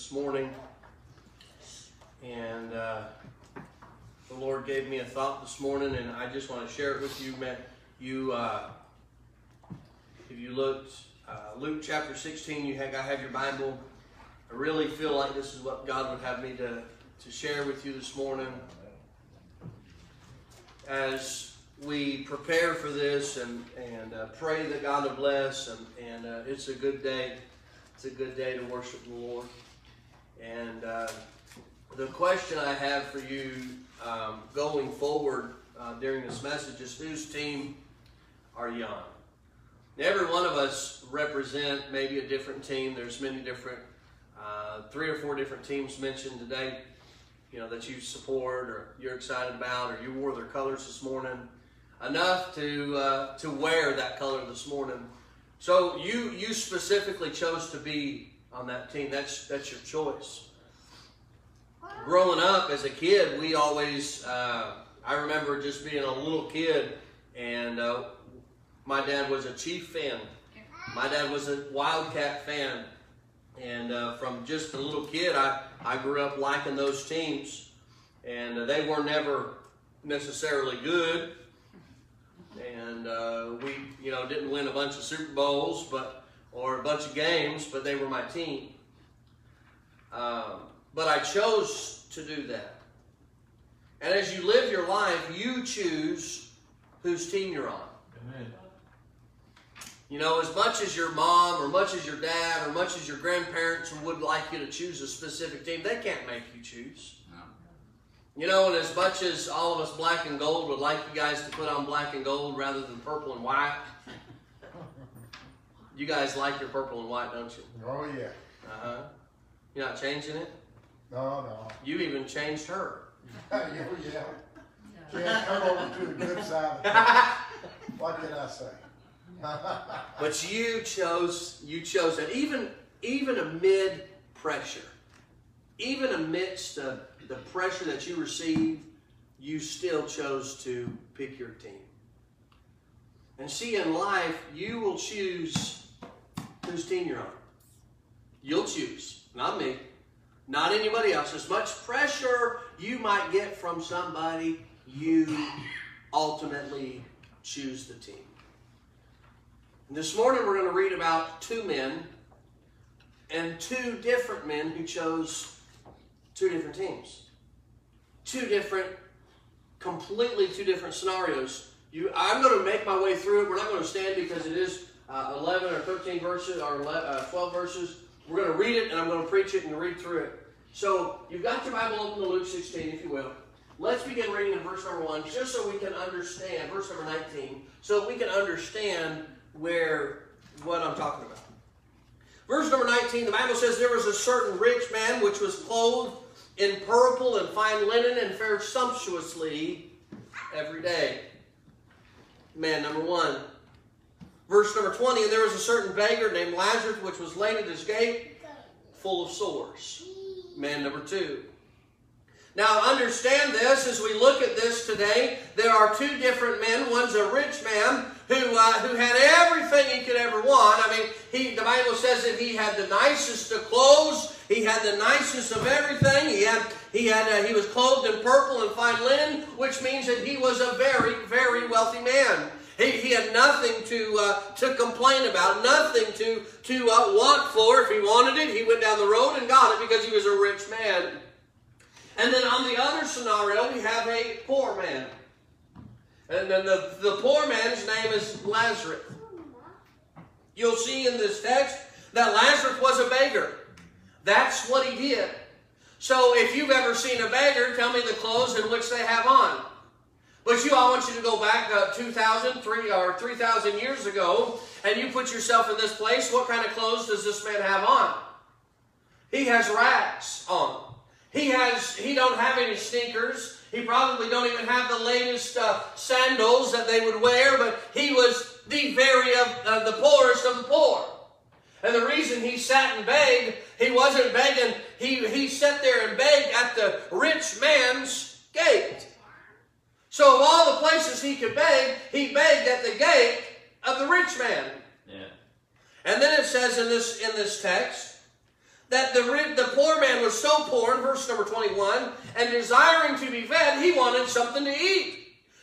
this morning. And uh, the Lord gave me a thought this morning, and I just want to share it with you. Man, you, uh, if you looked, uh, Luke chapter 16, you have, I have your Bible. I really feel like this is what God would have me to, to share with you this morning. As we prepare for this and, and uh, pray that God will bless, and, and uh, it's a good day. It's a good day to worship the Lord. And uh, the question I have for you um, going forward uh, during this message is whose team are you on? Every one of us represent maybe a different team. There's many different, uh, three or four different teams mentioned today, you know, that you support or you're excited about, or you wore their colors this morning enough to uh, to wear that color this morning. So you you specifically chose to be on that team. That's that's your choice. Growing up as a kid, we always uh, I remember just being a little kid, and uh, my dad was a Chief fan. My dad was a Wildcat fan, and uh, from just a little kid, I I grew up liking those teams, and uh, they were never necessarily good and uh, we, you know, didn't win a bunch of Super Bowls, but or a bunch of games, but they were my team. Um, but I chose to do that. And as you live your life, you choose whose team you're on. Amen. You know, as much as your mom, or much as your dad, or much as your grandparents would like you to choose a specific team, they can't make you choose. You know, and as much as all of us black and gold would like you guys to put on black and gold rather than purple and white, you guys like your purple and white, don't you? Oh, yeah. Uh-huh. You're not changing it? No, no. You even changed her. oh, yeah. Yeah, come over to the good side. what can I say? but you chose, you chose that. Even, even amid pressure, even amidst the the pressure that you receive, you still chose to pick your team. And see, in life, you will choose whose team you're on. You'll choose, not me, not anybody else. As much pressure you might get from somebody, you ultimately choose the team. And this morning, we're going to read about two men and two different men who chose two different teams. Two different, completely two different scenarios. You, I'm going to make my way through it. We're not going to stand because it is uh, 11 or 13 verses or 11, uh, 12 verses. We're going to read it and I'm going to preach it and read through it. So you've got your Bible open to Luke 16, if you will. Let's begin reading in verse number 1 just so we can understand, verse number 19, so we can understand where what I'm talking about. Verse number 19, the Bible says, There was a certain rich man which was clothed in purple and fine linen and fared sumptuously every day. Man number one. Verse number 20, and there was a certain beggar named Lazarus which was laid at his gate full of sores. Man number two. Now understand this as we look at this today. There are two different men. One's a rich man who uh, who had everything he could ever want. I mean, he the Bible says that he had the nicest of clothes. He had the nicest of everything. He had he had uh, he was clothed in purple and fine linen, which means that he was a very very wealthy man. He, he had nothing to uh, to complain about, nothing to to uh, want for. If he wanted it, he went down the road and got it because he was a rich man. And then on the other scenario, we have a poor man. And then the, the poor man's name is Lazarus. You'll see in this text that Lazarus was a beggar. That's what he did. So if you've ever seen a beggar, tell me the clothes in which they have on. But you, I want you to go back uh, 2,000, 3, or 3,000 years ago, and you put yourself in this place. What kind of clothes does this man have on? He has rags on. He has. He don't have any sneakers. He probably don't even have the latest uh, sandals that they would wear, but he was the very of uh, the poorest of the poor. And the reason he sat and begged, he wasn't begging, he, he sat there and begged at the rich man's gate. So of all the places he could beg, he begged at the gate of the rich man. Yeah. And then it says in this in this text that the, the poor man was so poor, in verse number 21, and desiring to be fed, he wanted something to eat.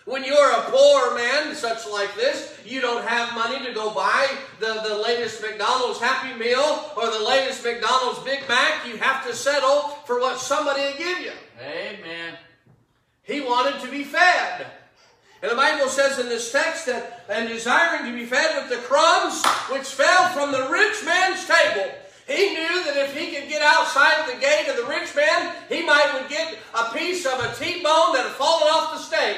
When you're a poor man, such like this, you don't have money to go buy the, the latest McDonald's Happy Meal or the latest McDonald's Big Mac. You have to settle for what somebody will give you. Amen. He wanted to be fed. And the Bible says in this text that, and desiring to be fed with the crumbs which fell from the rich man's table. He knew that if he could get outside the gate of the rich man, he might would get a piece of a T-bone that had fallen off the steak.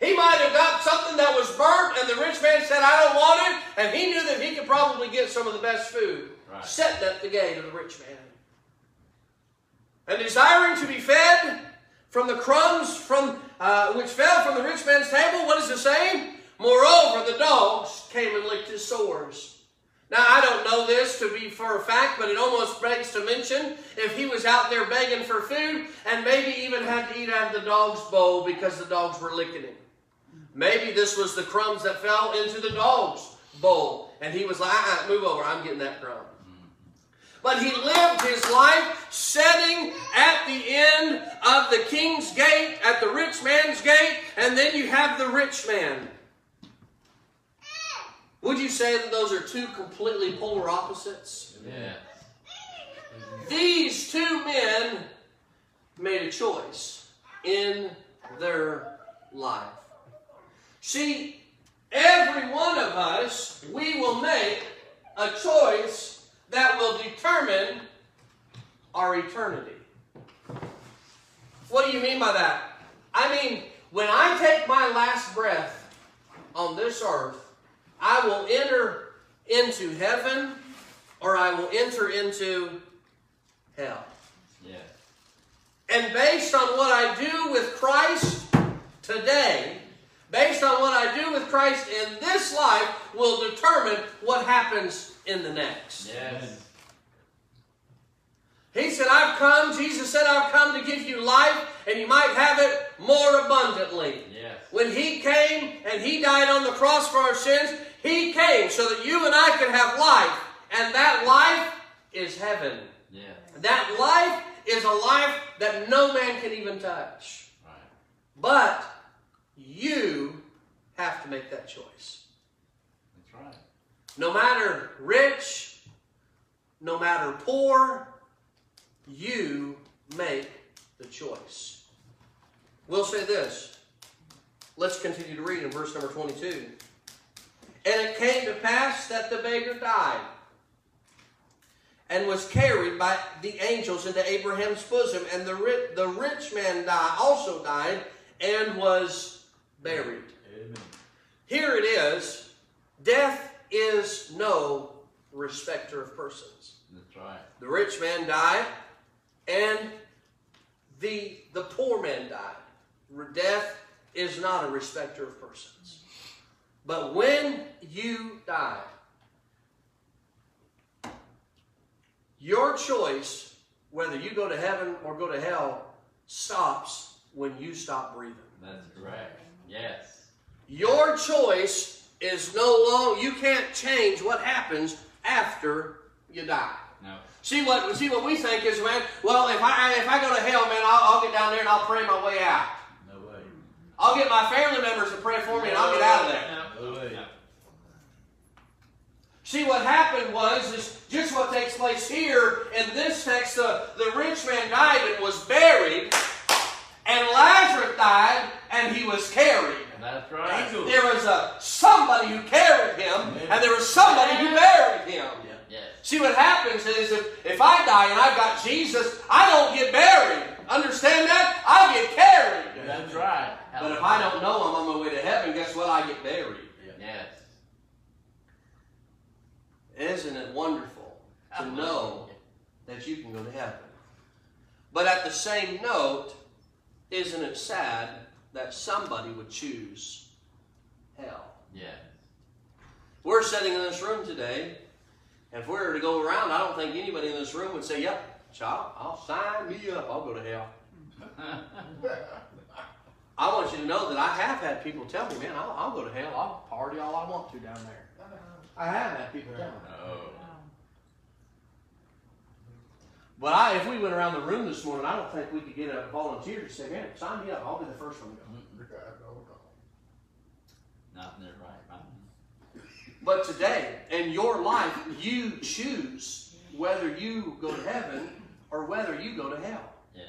He might have got something that was burnt, and the rich man said, I don't want it. And he knew that he could probably get some of the best food Right. sitting at the gate of the rich man. And desiring to be fed from the crumbs from uh, which fell from the rich man's table, what is it saying? Moreover, the dogs came and licked his sores. Now, I don't know this to be for a fact, but it almost begs to mention if he was out there begging for food and maybe even had to eat out of the dog's bowl because the dogs were licking him. Maybe this was the crumbs that fell into the dog's bowl. And he was like, uh-uh, move over, I'm getting that crumb. But he lived his life setting at the end of the king's gate, at the rich man's gate, and then you have the rich man. Would you say that those are two completely polar opposites? Yeah. These two men made a choice in their life. See, every one of us, we will make a choice that will determine our eternity. What do you mean by that? I mean, when I take my last breath on this earth, I will enter into heaven or I will enter into hell. Yeah. And based on what I do with Christ today, based on what I do with Christ in this life, will determine what happens in the next. Yes. He said, I've come, Jesus said, I've come to give you life, and you might have it more abundantly. Yes. When He came and He died on the cross for our sins, He came so that you and I could have life. And that life is heaven. Yeah. That life is a life that no man can even touch. Right. But you have to make that choice. No matter rich, no matter poor, you make the choice. We'll say this. Let's continue to read in verse number 22. And it came to pass that the beggar died and was carried by the angels into Abraham's bosom, and the rich, the rich man died, also died and was buried. Amen. Here it is death is no respecter of persons. That's right. The rich man died, and the, the poor man died. Death is not a respecter of persons. But when you die, your choice, whether you go to heaven or go to hell, stops when you stop breathing. That's correct. Yes. Your choice is no longer, you can't change what happens after you die. No. See what see what we think is, man. Well, if I if I go to hell, man, I'll, I'll get down there and I'll pray my way out. No way. I'll get my family members to pray for me, and I'll get out of there. No way. See what happened was is just what takes place here in this text. The the rich man died and was buried, and Lazarus died and he was carried. That's right. There was a somebody who carried him, and there was somebody who buried him. Yes. See what happens is if, if I die and I've got Jesus, I don't get buried. Understand that? I get carried. That's right. But if I don't know him on my way to heaven, guess what? I get buried. Yes. Isn't it wonderful to know that you can go to heaven? But at the same note, isn't it sad that somebody would choose hell? Yeah. We're sitting in this room today, and if we were to go around, I don't think anybody in this room would say, Yep, child, I'll sign me up. I'll go to hell. I want you to know that I have had people tell me, Man, I'll, I'll go to hell. I'll party all I want to down there. Uh-huh. I have had people tell me. Oh. But I, if we went around the room this morning, I don't think we could get a volunteer to say, "Man, sign me up. I'll be the first one to go." Mm-hmm. Nothing is right, man. But today, in your life, you choose whether you go to heaven or whether you go to hell. Yeah.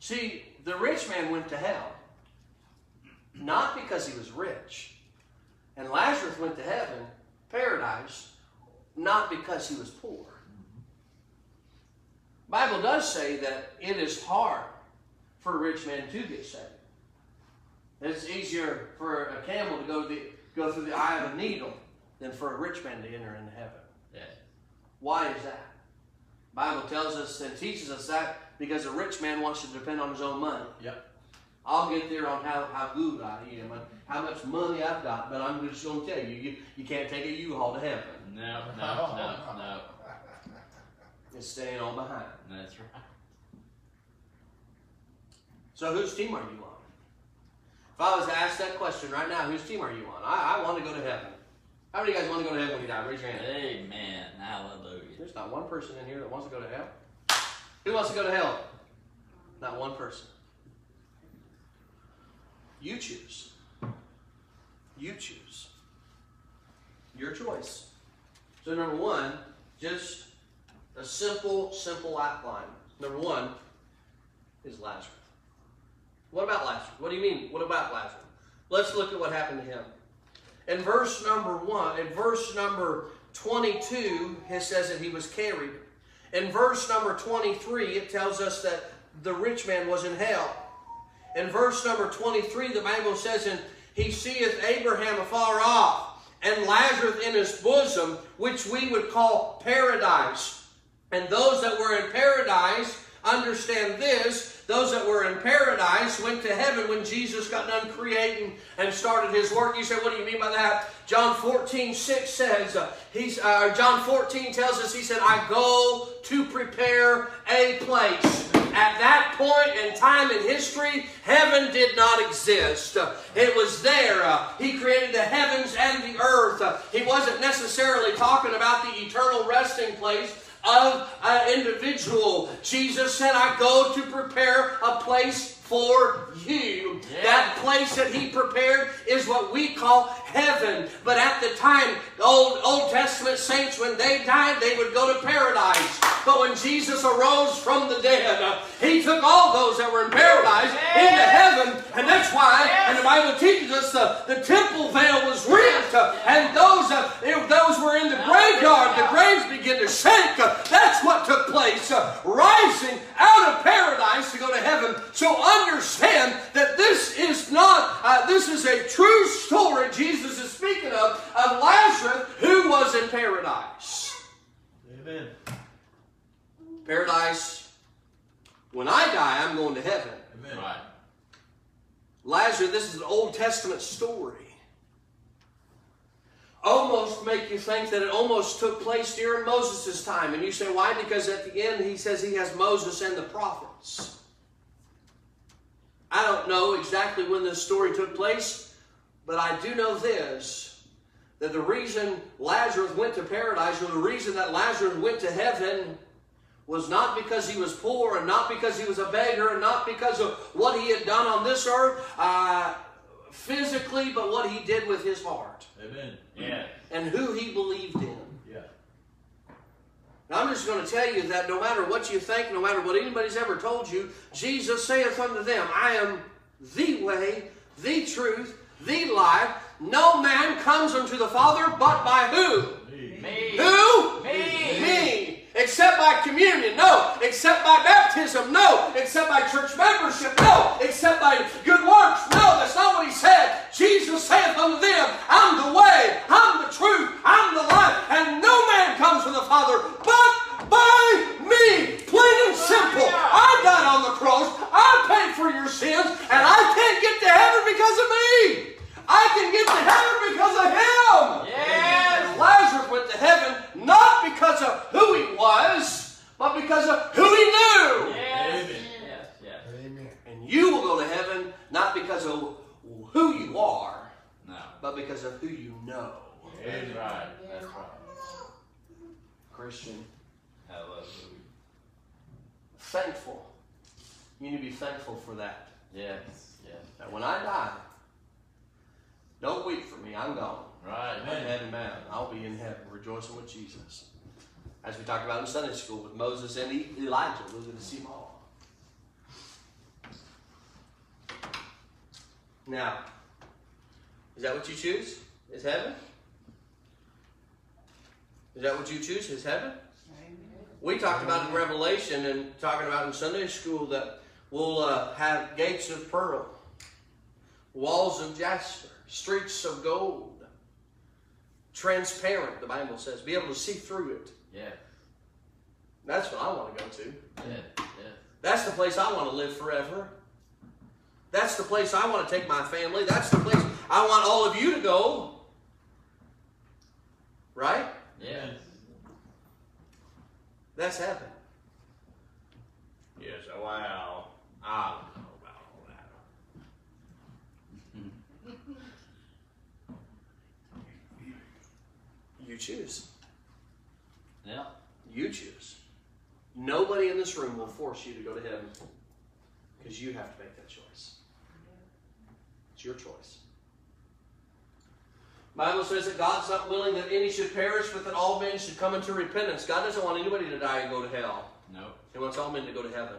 See, the rich man went to hell not because he was rich, and Lazarus went to heaven, paradise, not because he was poor. Bible does say that it is hard for a rich man to get saved. It's easier for a camel to go, the, go through the eye of a needle than for a rich man to enter into heaven. Yeah. Why is that? Bible tells us and teaches us that because a rich man wants to depend on his own money. Yep. I'll get there on how, how good I am and how much money I've got, but I'm just going to tell you, you, you can't take a U-Haul to heaven. No, no, no, no. It's staying on behind. That's right. So whose team are you on? If I was to ask that question right now, whose team are you on? I, I want to go to heaven. How many of you guys want to go to heaven when you die? Raise your hand. Amen. Hallelujah. There's not one person in here that wants to go to hell. Who wants to go to hell? Not one person. You choose. You choose. Your choice. So, number one, just a simple, simple outline. Number one is Lazarus. What about Lazarus? What do you mean? What about Lazarus? Let's look at what happened to him. In verse number one, in verse number 22, it says that he was carried. In verse number 23, it tells us that the rich man was in hell. In verse number 23, the Bible says, And he seeth Abraham afar off, and Lazarus in his bosom, which we would call paradise. And those that were in paradise understand this. Those that were in paradise went to heaven when Jesus got done creating and started his work. You say, what do you mean by that? John 14, 6 says, uh, he's, uh, John 14 tells us, he said, I go to prepare a place. At that point in time in history, heaven did not exist. It was there. Uh, he created the heavens and the earth. He wasn't necessarily talking about the eternal resting place of an individual. Jesus said, I go to prepare a place for you. Yeah. That place that he prepared is what we call heaven. But at the time, the Old, Old Testament saints, when they died, they would go to paradise. But when Jesus arose from the dead, uh, he took all those that were in paradise into heaven. And that's why, and the Bible teaches us the, the temple veil was ripped. uh, and those, uh, if those were in the graveyard, the graves began to shake. Uh, that's what took place. uh, rising out of paradise to go to heaven. So understand that this is not, uh, this is a true story Jesus is speaking of, of Lazarus who was in paradise. Amen. Paradise, when I die, I'm going to heaven. Amen. Right. Lazarus, this is an Old Testament story. Almost make you think that it almost took place during Moses' time. And you say, why? Because at the end he says he has Moses and the prophets. I don't know exactly when this story took place, but I do know this that the reason Lazarus went to paradise, or the reason that Lazarus went to heaven, was not because he was poor and not because he was a beggar and not because of what he had done on this earth uh, physically, but what he did with his heart Amen. Yeah. and who he believed in. Now, I'm just going to tell you that no matter what you think, no matter what anybody's ever told you, Jesus saith unto them, I am the way, the truth, the life. No man comes unto the Father but by who? Me. Who? Me. Me. Except by communion, no. Except by baptism, no. Except by church membership, no. Except by good works, no. That's not what he said. Jesus saith unto them, I'm the way, I'm the truth, I'm the life, and no man comes to the Father but by me. Plain and simple. I died on the cross. I paid for your sins, and I can't get to heaven because of me. I can get to heaven because of him. Yes. Lazarus went to heaven not because of who he was, but because of who he knew. Yes. Amen. Yes. Yes. Amen. And you will go to heaven not because of who you are, No. but because of who you know. That's right. That's right. Christian, Hallelujah. thankful. You need to be thankful for that. Yes. Yes. That when I die, don't weep for me. I'm gone. Right. I'm heading bound. I'll be in heaven, rejoicing with Jesus. As we talked about in Sunday school with Moses and Elijah, we're going to see them all. Now, is that what you choose? Is heaven? Is that what you choose? Is heaven? We talked about in Revelation and talking about in Sunday school that we'll uh, have gates of pearl, walls of jasper, streets of gold, transparent, the Bible says, be able to see through it. Yeah. That's what I want to go to. Yes. Yes. That's the place I want to live forever. That's the place I want to take my family. That's the place I want all of you to go. Right? Yes. That's heaven. Yes, well, I don't know about all that. You choose. Yeah. You choose. Nobody in this room will force you to go to heaven because you have to make that choice. It's your choice. Bible says that God's not willing that any should perish, but that all men should come into repentance. God doesn't want anybody to die and go to hell. No. He wants all men to go to heaven.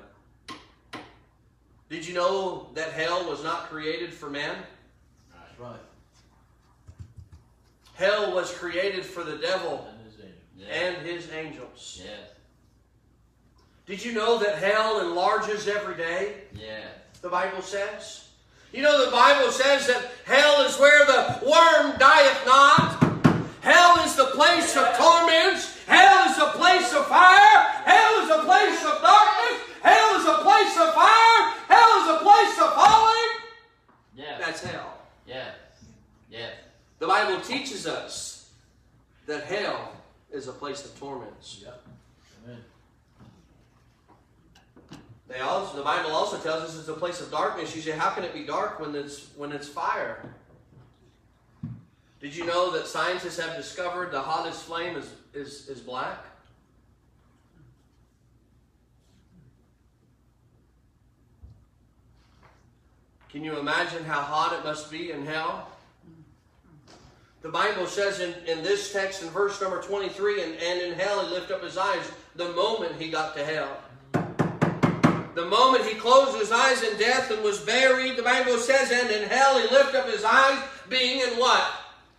Did you know that hell was not created for man? Right. Right. Hell was created for the devil And his angel. Yes. and his angels. Yes. Did you know that hell enlarges every day? Yeah. the Bible says. You know, the Bible says that hell is where the worm dieth not. Hell is the place of torments. Hell is a place of fire. Hell is a place of darkness. Hell is a place of fire. Hell is a place of falling. Yes. That's hell. Yes. Yes. The Bible teaches us that hell is a place of torments. Yep. Amen. They also, the Bible also tells us it's a place of darkness. You say, how can it be dark when it's when it's fire? Did you know that scientists have discovered the hottest flame is, is, is black? Can you imagine how hot it must be in hell? The Bible says in, in this text in verse number 23, and, and in hell he lifted up his eyes the moment he got to hell. The moment he closed his eyes in death and was buried, the Bible says, and in hell he lifted up his eyes, being in what?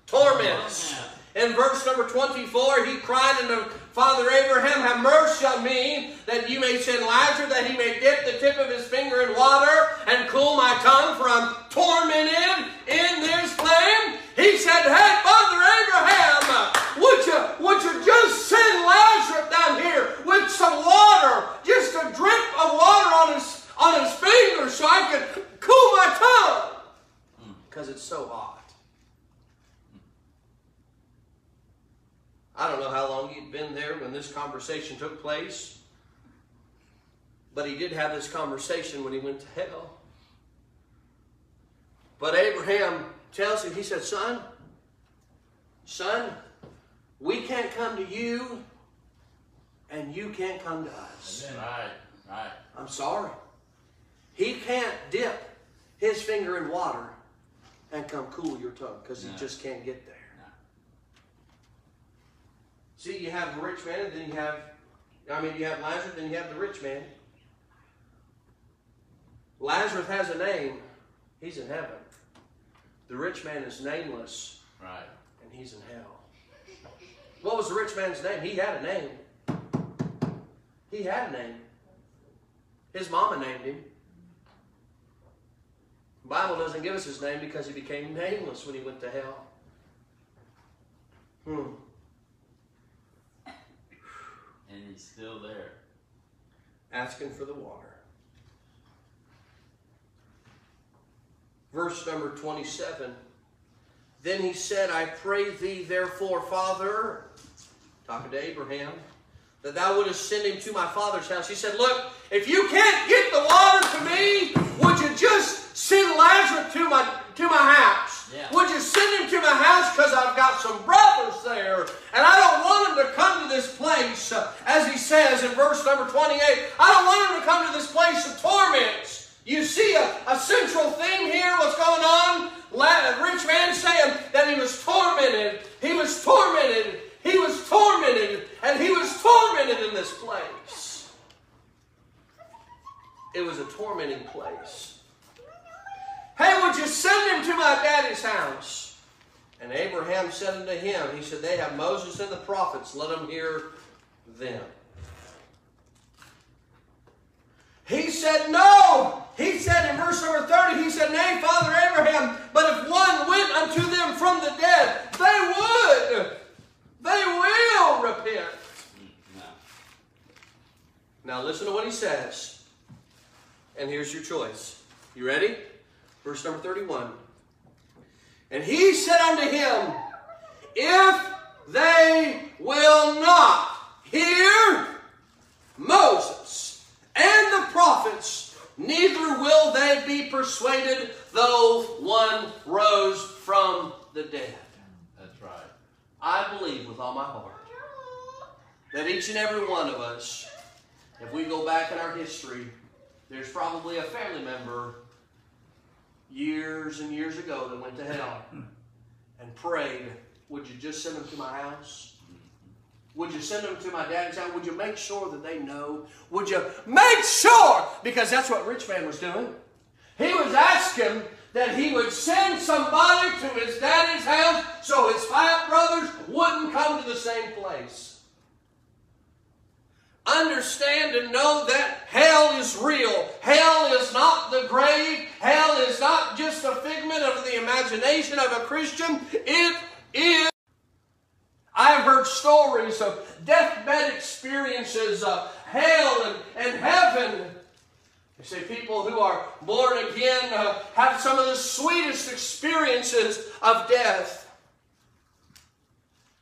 Torments. In verse number 24, he cried unto Father Abraham, Have mercy on me, that you may send Lazarus, that he may dip the tip of his finger in water and cool my tongue, for I'm tormented in this flame. He said, Hey, Father Abraham, would you, would you just send Lazarus down here with some water, just a drip of water on his, on his finger so I could cool my tongue? Because it's so hot. I don't know how long he'd been there when this conversation took place, have this conversation when he went to hell. But Abraham tells him, he said, Son, son, we can't come to you, and you can't come to us. Amen. Right. Right. I'm sorry. He can't dip his finger in water and come cool your tongue because he just can't get there. No. See, you have the rich man, and then you have, I mean, you have Lazarus, then you have the rich man. Lazarus has a name. He's in heaven. The rich man is nameless, Right. and he's in hell. What was the rich man's name? He had a name. He had a name. His mama named him. The Bible doesn't give us his name because he became nameless when he went to hell. Hmm. And he's still there. asking for the water. Verse number 27. Then he said, I pray thee, therefore, Father, talking to Abraham, that thou wouldest send him to my father's house. He said, Look, if you can't get the water to me, would you just send Lazarus to my to my house? Yeah. Would you send him to my house because I've got some brothers there, and I don't want him to come to this place. As he says in verse number 28. I don't want him to come to this place of torment. You see a, a central theme here, what's going on? Rich man saying that he was tormented. He was tormented. He was tormented. And he was tormented in this place. It was a tormenting place. Hey, would you send him to my daddy's house? And Abraham said unto him, He said, They have Moses and the prophets, let them hear them. He said, No. He said in verse number 30, He said, Nay, Father Abraham, but if one went unto them from the dead, they would. They will repent. No. Now listen to what he says. And here's your choice. You ready? Verse number 31. And he said unto him, If they will not hear Moses and the prophets, neither will they be persuaded, though one rose from the dead. That's right. I believe with all my heart that each and every one of us, if we go back in our history, there's probably a family member years and years ago that went to hell hmm. and prayed, Would you just send them to my house? Would you send them to my daddy's house? Would you make sure that they know? Would you make sure? Because that's what rich man was doing. He was asking that he would send somebody to his daddy's house so his five brothers wouldn't come to the same place. Understand and know that hell is real. Hell is not the grave. Hell is not just a figment of the imagination of a Christian. It is. I have heard stories of deathbed experiences of hell and, and heaven. You say people who are born again uh, have some of the sweetest experiences of death.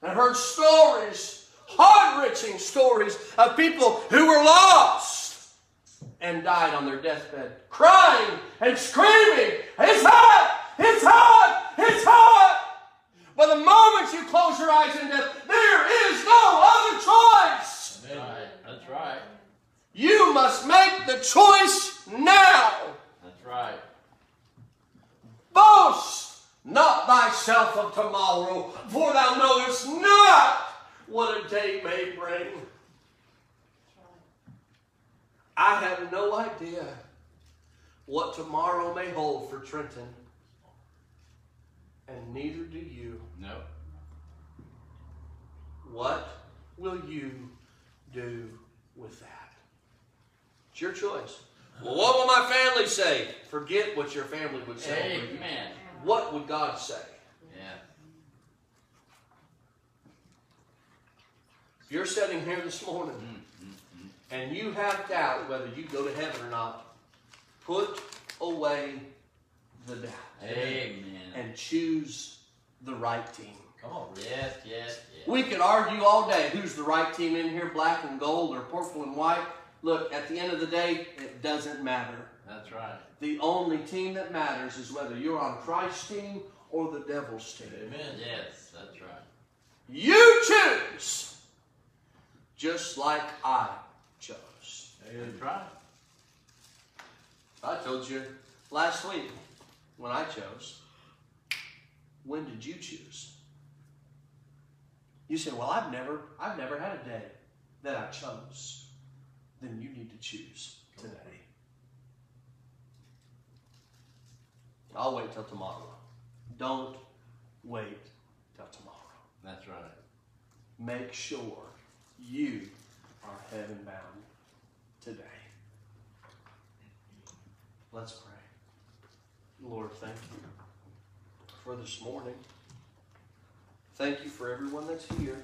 I heard stories, heart-wrenching stories of people who were lost and died on their deathbed, crying and screaming, It's hot! It's hot! But the moment you close your eyes in death, there is no other choice. That's right. That's right. You must make the choice now. That's right. Boast not thyself of tomorrow, for thou knowest not what a day may bring. I have no idea what tomorrow may hold for Trenton, and neither do you. No. What will you do with that? It's your choice. Well, what will my family say? Forget what your family would say. Amen. What would God say? Yeah. If you're sitting here this morning Mm, mm, mm. and you have doubt whether you go to heaven or not, put away the doubt Amen. and choose the right team. Come on. Yes, yes, yes. We could argue all day who's the right team in here, black and gold or purple and white. Look, at the end of the day, it doesn't matter. That's right. The only team that matters is whether you're on Christ's team or the devil's team. Amen. Yes, that's right. You choose, just like I chose. That's right. I told you last week when I chose. When did you choose? You said, "Well, I've never, I've never had a day that I chose." Then you need to choose today. I'll wait till tomorrow. Don't wait till tomorrow. That's right. Make sure you are heaven bound today. Let's pray. Lord, thank you for this morning. Thank you for everyone that's here.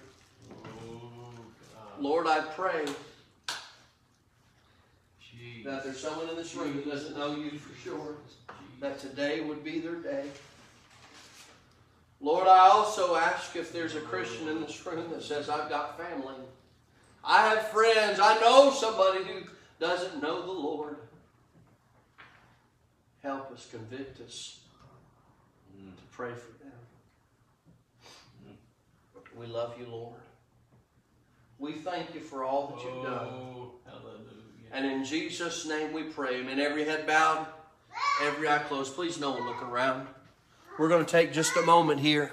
Oh, Lord, I pray that there's someone in this room who doesn't know you for sure, that today would be their day. Lord, I also ask if there's a Christian in this room that says, I've got family. I have friends. I know somebody who doesn't know the Lord. Help us, convict us Mm. to pray for them. We love you, Lord. We thank you for all that you've done. Oh, hallelujah. And in Jesus' name we pray. Amen. Every head bowed, every eye closed. Please, no one look around. We're going to take just a moment here.